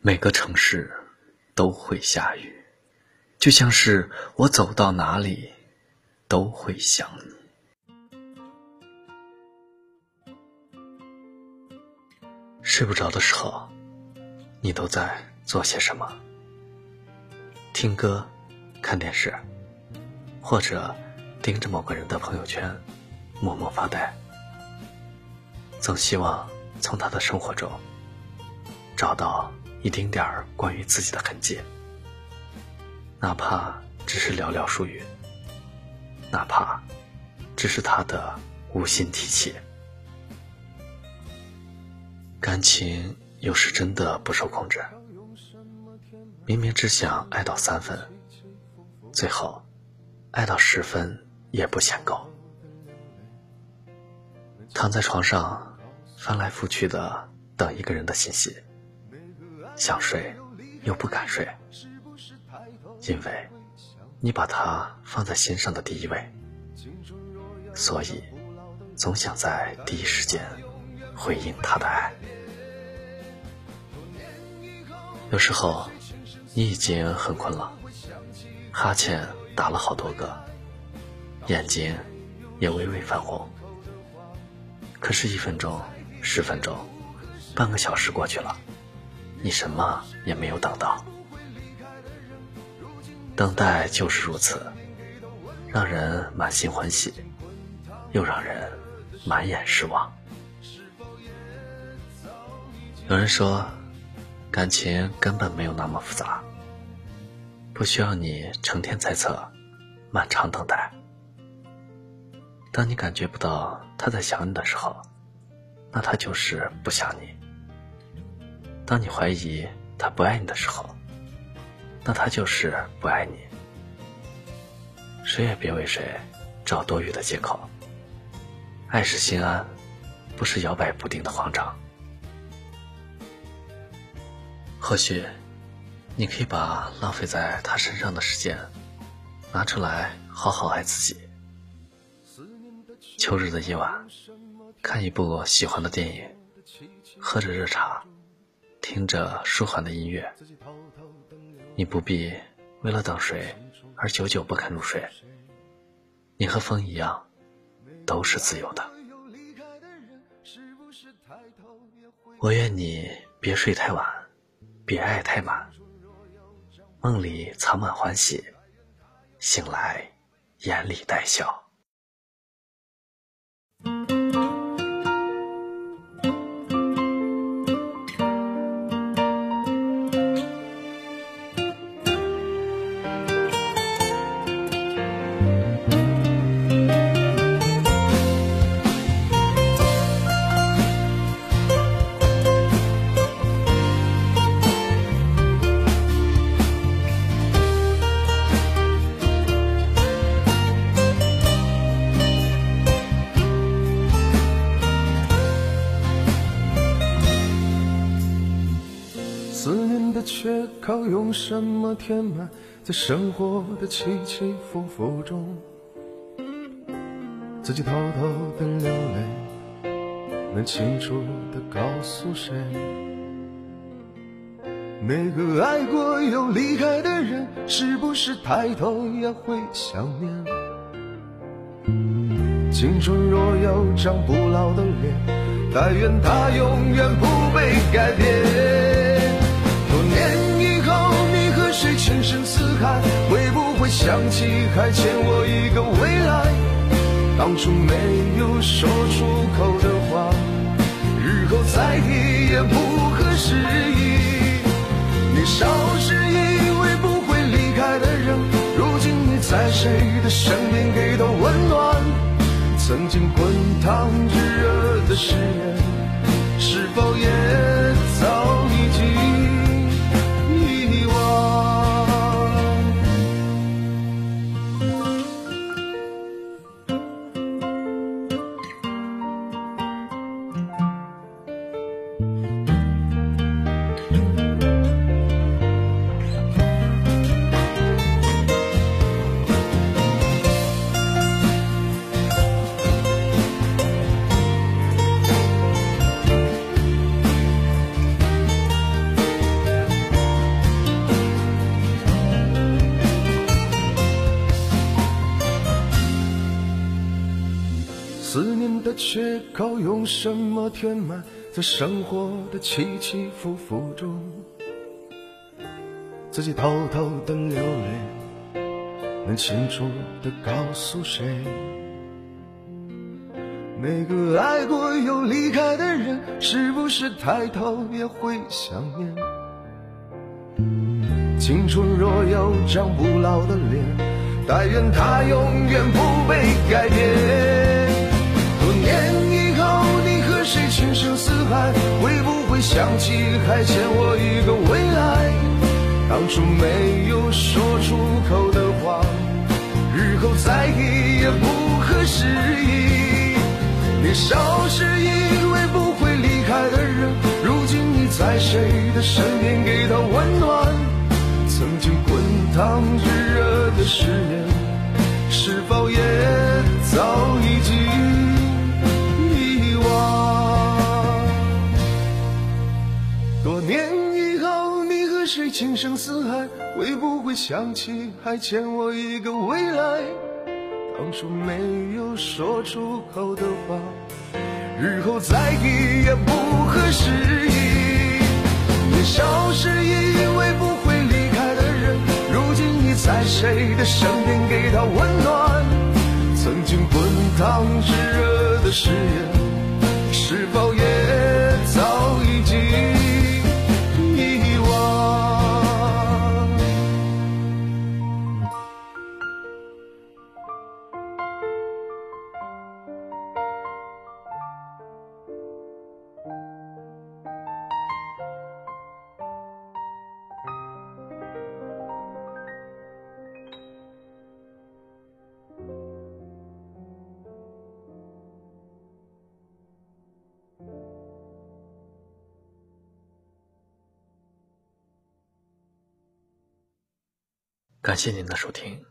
每个城市都会下雨，就像是我走到哪里都会想你。睡不着的时候，你都在做些什么？听歌、看电视，或者盯着某个人的朋友圈，默默发呆。总希望从他的生活中找到一丁点儿关于自己的痕迹，哪怕只是寥寥数语，哪怕只是他的无心提起。感情有时真的不受控制，明明只想爱到三分，最后爱到十分也不嫌够。躺在床上，翻来覆去的等一个人的信息，想睡又不敢睡，因为你把他放在心上的第一位，所以总想在第一时间回应他的爱。有时候，你已经很困了，哈欠打了好多个，眼睛也微微泛红。可是，一分钟、十分钟、半个小时过去了，你什么也没有等到。等待就是如此，让人满心欢喜，又让人满眼失望。有人说，感情根本没有那么复杂，不需要你成天猜测，漫长等待。当你感觉不到他在想你的时候，那他就是不想你；当你怀疑他不爱你的时候，那他就是不爱你。谁也别为谁找多余的借口。爱是心安，不是摇摆不定的慌张。或许，你可以把浪费在他身上的时间，拿出来好好爱自己。秋日的夜晚，看一部喜欢的电影，喝着热茶，听着舒缓的音乐。你不必为了等谁而久久不肯入睡。你和风一样，都是自由的。我愿你别睡太晚，别爱太满。梦里藏满欢喜，醒来眼里带笑。的缺口用什么填满？在生活的起起伏伏中，自己偷偷的流泪，能清楚的告诉谁？每个爱过又离开的人，是不是抬头也会想念？青春若有张不老的脸，但愿它永远不被改变。海，会不会想起还欠我一个未来？当初没有说出口的话，日后再提也不合时宜。年少时以为不会离开的人，如今你在谁的身边给到温暖？曾经滚烫炙热的誓言，是否也早缺口，用什么填满在生活的起起伏伏中？自己偷偷的流泪，能清楚的告诉谁？每个爱过又离开的人，是不是抬头也会想念？青春若有张不老的脸，但愿它永远不被改变。情深似海，会不会想起还欠我一个未来？当初没有说出口的话，日后再提也不合时宜。年少时以为不会离开的人，如今你在谁的身边给他温暖？曾经滚烫炙热的誓言，是否也早已多年以后，你和谁情深似海，会不会想起还欠我一个未来？当初没有说出口的话，日后再提也不合时宜。年少时以为不会离开的人，如今你在谁的身边给他温暖？曾经滚烫炙热的誓言，感谢您的收听，